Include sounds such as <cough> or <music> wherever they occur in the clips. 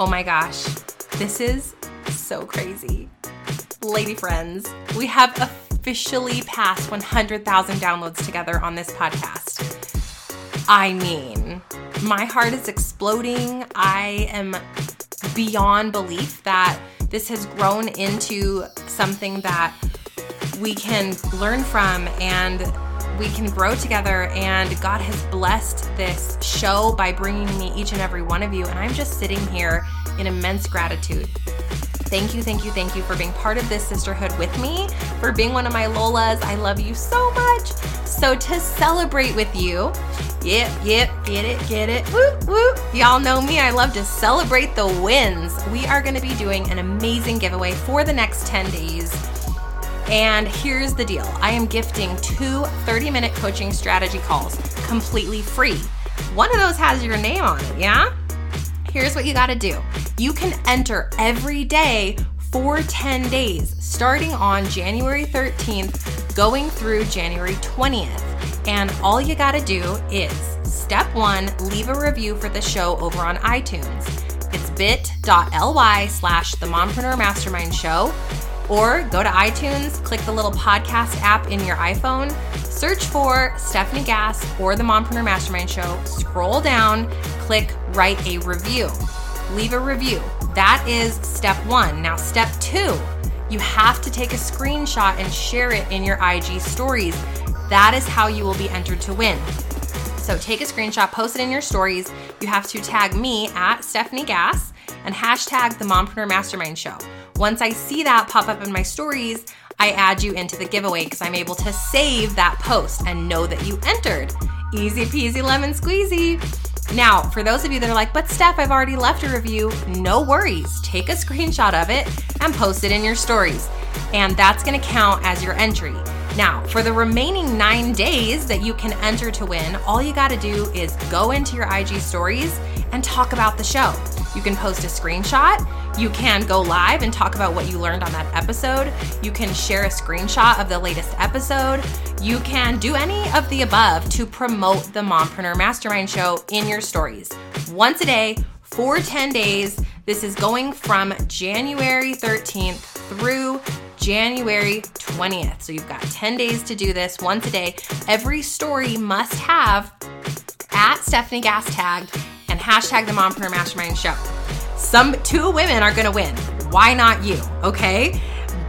Oh my gosh, this is so crazy. Lady friends, we have officially passed 100,000 downloads together on this podcast. I mean, my heart is exploding. I am beyond belief that this has grown into something that we can learn from and we can grow together. And God has blessed this show by bringing me each and every one of you. And I'm just sitting here in immense gratitude. Thank you, thank you, thank you for being part of this sisterhood with me, for being one of my Lolas. I love you so much. So, to celebrate with you, yep, yep, get it, get it, whoop, whoop. Y'all know me, I love to celebrate the wins. We are to be doing an amazing giveaway for the next 10 days. And here's the deal I am gifting two 30 minute coaching strategy calls completely free. One of those has your name on it, yeah? Here's what you gotta do you can enter every day for 10 days, starting on January 13th, going through January 20th. And all you gotta do is step one, leave a review for the show over on iTunes. It's bit.ly slash the Mompreneur Mastermind Show or go to iTunes, click the little podcast app in your iPhone, search for Stefanie Gass or the Mompreneur Mastermind Show, scroll down, click write a review. Leave a review. That is step one. Now, step two, you have to take a screenshot and share it in your IG stories. That is how you will be entered to win. So take a screenshot, post it in your stories. You have to tag me at Stefanie Gass and hashtag the Mompreneur Mastermind Show. Once I see that pop up in my stories, I add you into the giveaway because I'm able to save that post and know that you entered. Easy peasy lemon squeezy. Now, for those of you that are like, but Steph, I've already left a review, no worries. Take a screenshot of it and post it in your stories. And that's gonna count as your entry. Now, for the remaining nine days that you can enter to win, all you gotta do is go into your IG stories and talk about the show. You can post a screenshot. You can go live and talk about what you learned on that episode. You can share a screenshot of the latest episode. You can do any of the above to promote the Mompreneur Mastermind Show in your stories. Once a day for 10 days. This is going from January 13th through January 20th. So you've got 10 days to do this once a day. Every story must have at Stefanie Gass tagged and hashtag the Mompreneur Mastermind Show. Some two women are gonna win. Why not you? Okay?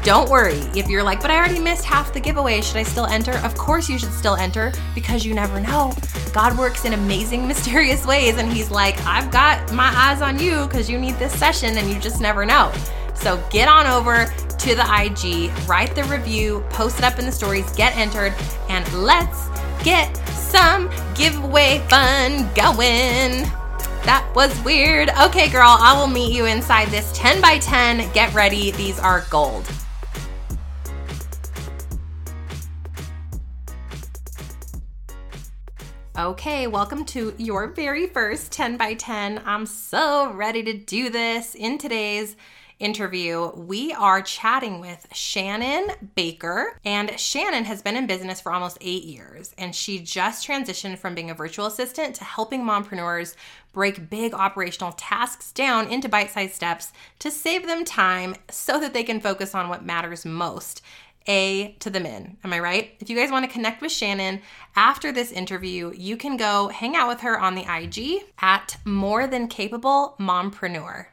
Don't worry. If you're like, but I already missed half the giveaway, should I still enter? Of course, you should still enter because you never know. God works in amazing, <laughs> mysterious ways, and He's like, I've got my eyes on you because you need this session, and you just never know. So get on over to the IG, write the review, post it up in the stories, get entered, and let's get some giveaway fun going. That was weird. Okay, girl, I will meet you inside this 10 by 10. Get ready, these are gold. Okay, welcome to your very first 10 by 10. I'm so ready to do this. In today's interview, we are chatting with Shannon Baker. And Shannon has been in business for almost eight years, and she just transitioned from being a virtual assistant to helping mompreneurs break big operational tasks down into bite sized steps to save them time so that they can focus on what matters most. A to the men. Am I right? If you guys want to connect with Shannon after this interview, you can go hang out with her on the IG at More Than Capable Mompreneur.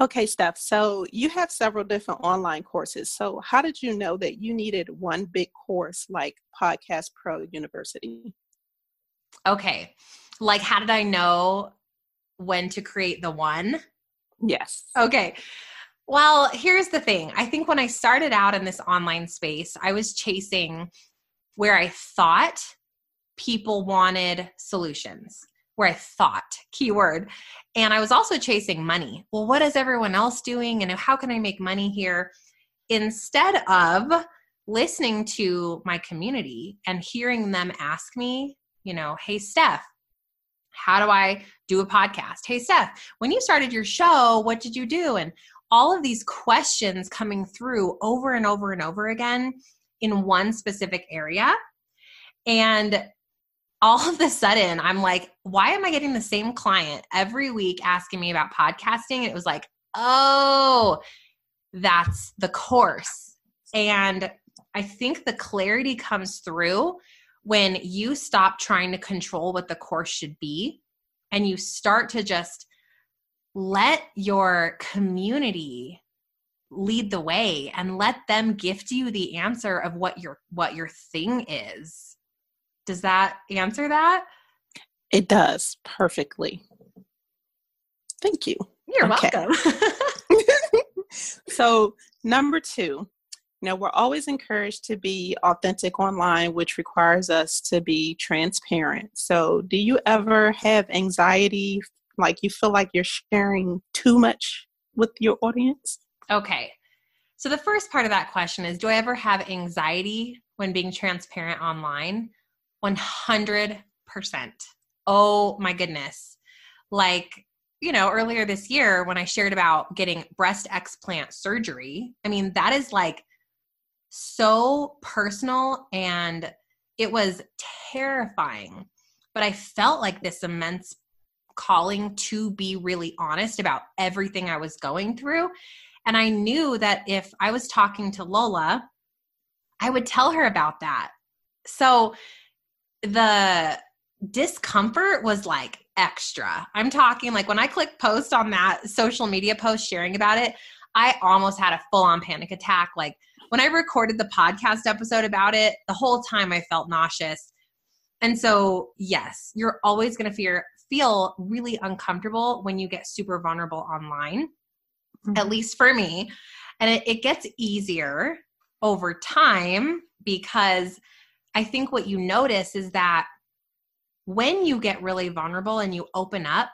Okay, Steph. So you have several different online courses. So how did you know that you needed one big course like Podcast Pro University? Okay. Like, how did I know when to create the one? Yes. Okay. Well, here's the thing. I think when I started out in this online space, I was chasing where I thought people wanted solutions, where I thought, keyword. And I was also chasing money. Well, what is everyone else doing? And how can I make money here? Instead of listening to my community and hearing them ask me, you know, hey, Steph, how do I do a podcast? Hey, Steph, when you started your show, what did you do? And all of these questions coming through over and over and over again in one specific area. And all of a sudden I'm like, why am I getting the same client every week asking me about podcasting? It was like, oh, that's the course. And I think the clarity comes through when you stop trying to control what the course should be and you start to just let your community lead the way and let them gift you the answer of what your what your thing is does that answer that? It does perfectly. Thank you. You're okay. welcome. <laughs> <laughs> So number two you know we're always encouraged to be authentic online which requires us to be transparent. So do you ever have anxiety like you feel like you're sharing too much with your audience? Okay. So the first part of that question is do i ever have anxiety when being transparent online 100% oh my goodness like you know earlier this year when i shared about getting breast explant surgery i mean that is like so personal and it was terrifying. But I felt like this immense calling to be really honest about everything I was going through. And I knew that if I was talking to Lola, I would tell her about that. So the discomfort was like extra. I'm talking like when I clicked post on that social media post sharing about it, I almost had a full on panic attack. Like, when I recorded the podcast episode about it, the whole time I felt nauseous. And so, yes, you're always going to fear feel really uncomfortable when you get super vulnerable online. Mm-hmm. At least for me. And it, it gets easier over time because I think what you notice is that when you get really vulnerable and you open up,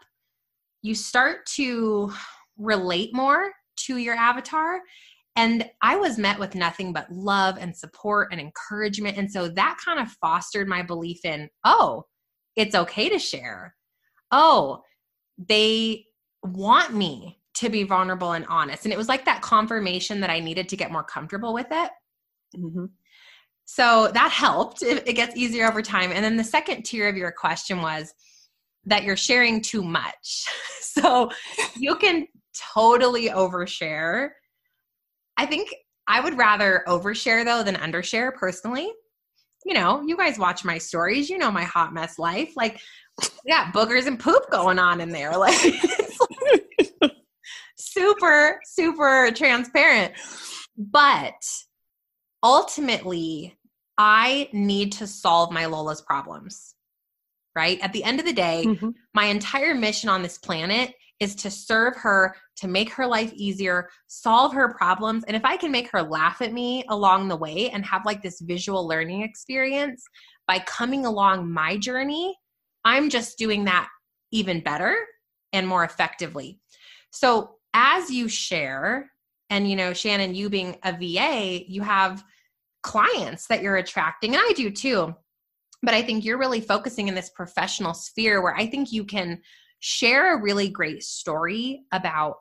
you start to relate more to your avatar and I was met with nothing but love and support and encouragement. And so that kind of fostered my belief in, oh, it's okay to share. Oh, they want me to be vulnerable and honest. And it was like that confirmation that I needed to get more comfortable with it. Mm-hmm. So that helped. It, it gets easier over time. And then the second tier of your question was that you're sharing too much. <laughs> so you can totally overshare I think I would rather overshare though than undershare personally. You know, you guys watch my stories, you know my hot mess life. Like, yeah, boogers and poop going on in there. <laughs> Like, like <laughs> super, super transparent. But ultimately, I need to solve my Lola's problems. Right? At the end of the day, mm-hmm. my entire mission on this planet is to serve her, to make her life easier, solve her problems. And if I can make her laugh at me along the way and have like this visual learning experience by coming along my journey, I'm just doing that even better and more effectively. So as you share, and you know, Shannon, you being a VA, you have clients that you're attracting, and I do too. But I think you're really focusing in this professional sphere where I think you can share a really great story about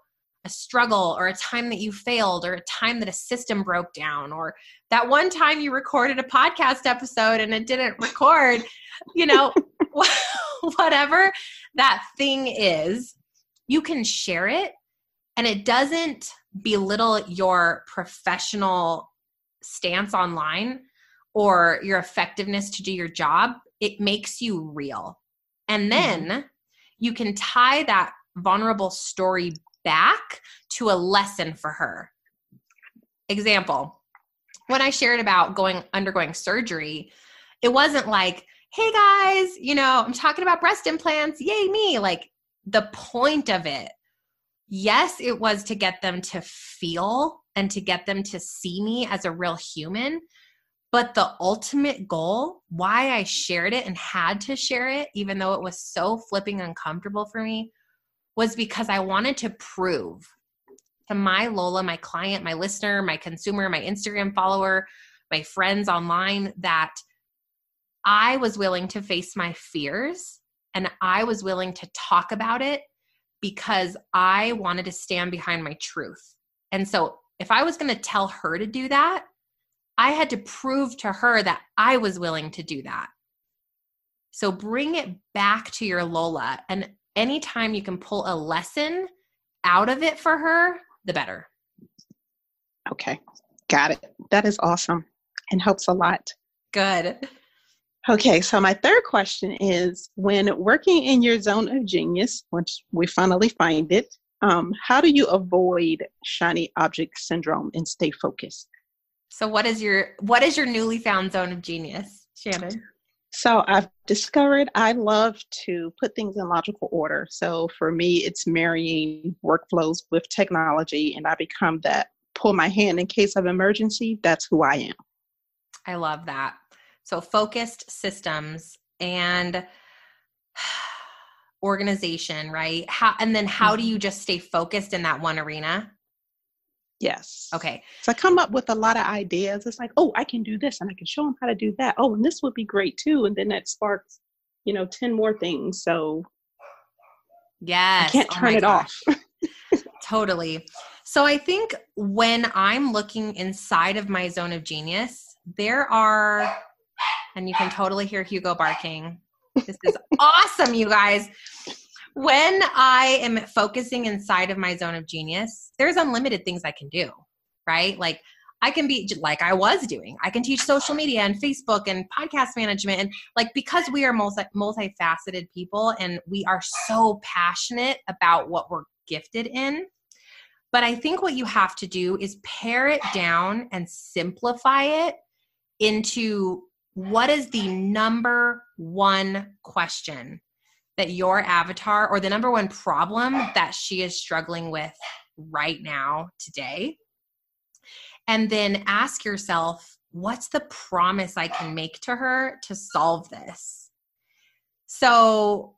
a struggle or a time that you failed or a time that a system broke down or that one time you recorded a podcast episode and it didn't record, you know, <laughs> whatever that thing is, you can share it and it doesn't belittle your professional stance online or your effectiveness to do your job. It makes you real. And then mm-hmm you can tie that vulnerable story back to a lesson for her. Example, when I shared about going undergoing surgery, it wasn't like, hey guys, you know, I'm talking about breast implants, yay me. Like the point of it, yes, it was to get them to feel and to get them to see me as a real human. But the ultimate goal, why I shared it and had to share it, even though it was so flipping uncomfortable for me, was because I wanted to prove to my Lola, my client, my listener, my consumer, my Instagram follower, my friends online that I was willing to face my fears and I was willing to talk about it because I wanted to stand behind my truth. And so if I was going to tell her to do that, I had to prove to her that I was willing to do that. So bring it back to your Lola. And anytime you can pull a lesson out of it for her, the better. Okay, got it. That is awesome and helps a lot. Good. Okay, so my third question is when working in your zone of genius, once we finally find it, um, how do you avoid shiny object syndrome and stay focused? So what is your what is your newly found zone of genius, Shannon? So I've discovered I love to put things in logical order. So for me, it's marrying workflows with technology, and I become that pull my hand in case of emergency. That's who I am. I love that. So focused systems and <sighs> organization, right? How and then how do mm-hmm. you just stay focused in that one arena? Yes. Okay. So I come up with a lot of ideas. It's like, oh, I can do this and I can show them how to do that. Oh, and this would be great too. And then that sparks, you know, 10 more things. So yes. I can't oh turn oh it gosh. off. totally. So I think when I'm looking inside of my zone of genius, there are, and you can totally hear Hugo barking. This is awesome, you guys when I am focusing inside of my zone of genius, there's unlimited things I can do, right? Like I can be like I was doing. I can teach social media and Facebook and podcast management and like because we are multi multifaceted people and we are so passionate about what we're gifted in. But I think what you have to do is pare it down and simplify it into what is the number one question that your avatar or the number one problem that she is struggling with right now today? And then ask yourself what's the promise i can make to her to solve this? So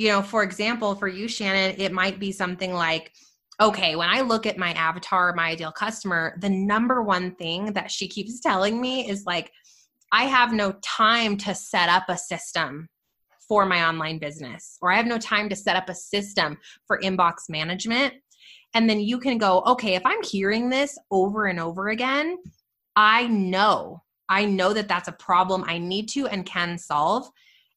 you know for example for you shannon it might be something like okay when i look at my avatar my ideal customer the number one thing that she keeps telling me is like i have no time to set up a system for my online business, or I have no time to set up a system for inbox management. And then you can go, okay, if I'm hearing this over and over again, I know, I know that that's a problem I need to and can solve.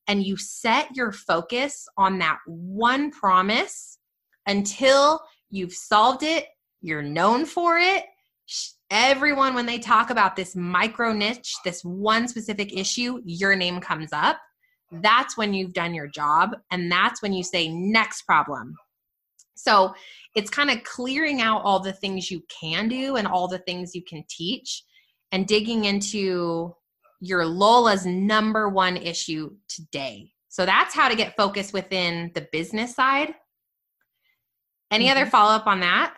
And you set your focus on that one promise until you've solved it, you're known for it. Everyone, when they talk about this micro niche, this one specific issue, your name comes up that's when you've done your job. And that's when you say, next problem. So it's kind of clearing out all the things you can do and all the things you can teach and digging into your Lola's number one issue today. So that's how to get focused within the business side. Any mm-hmm. other follow up on that?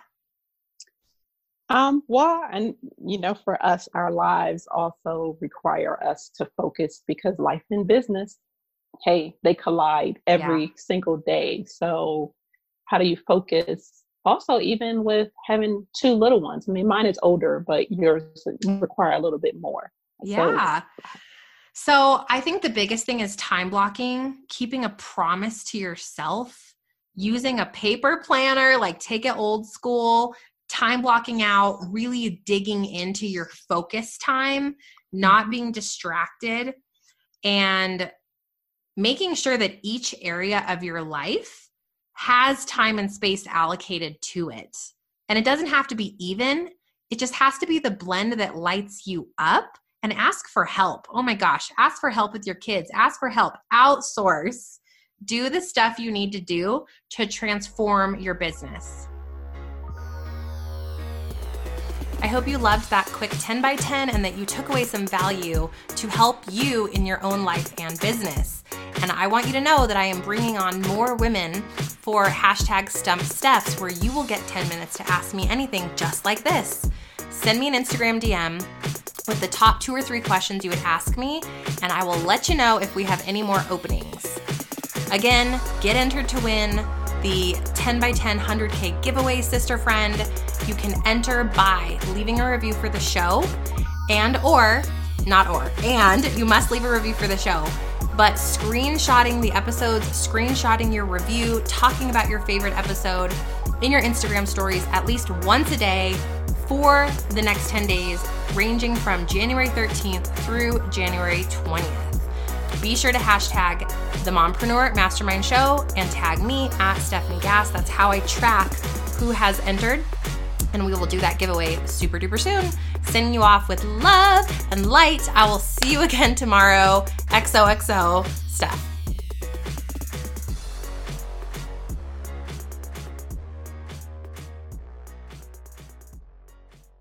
Um, well, and you know, for us, our lives also require us to focus because life and business hey, they collide every yeah. single day. So, how do you focus? Also, even with having two little ones, I mean, mine is older, but yours require a little bit more. Yeah. So, so I think the biggest thing is time blocking, keeping a promise to yourself, using a paper planner, like take it old school, time blocking out, really digging into your focus time, not mm-hmm. being distracted, and making sure that each area of your life has time and space allocated to it. And it doesn't have to be even, it just has to be the blend that lights you up and ask for help. Oh my gosh, ask for help with your kids, ask for help, outsource. Do the stuff you need to do to transform your business. I hope you loved that quick 10 by 10 and that you took away some value to help you in your own life and business. And I want you to know that I am bringing on more women for hashtag stump steps where you will get 10 minutes to ask me anything just like this. Send me an Instagram DM with the top two or three questions you would ask me, and I will let you know if we have any more openings. Again, get entered to win the 10 by 10 100K giveaway, sister friend. You can enter by leaving a review for the show and or not or and you must leave a review for the show but screenshotting the episodes, screenshotting your review, talking about your favorite episode in your Instagram stories at least once a day for the next 10 days, ranging from January 13th through January 20th. be sure to hashtag the Mompreneur Mastermind Show and tag me at Stefanie Gass. That's how I track who has entered. And we will do that giveaway super duper soon. Sending you off with love and light. I will see you <laughs> again tomorrow. XOXO, Steph.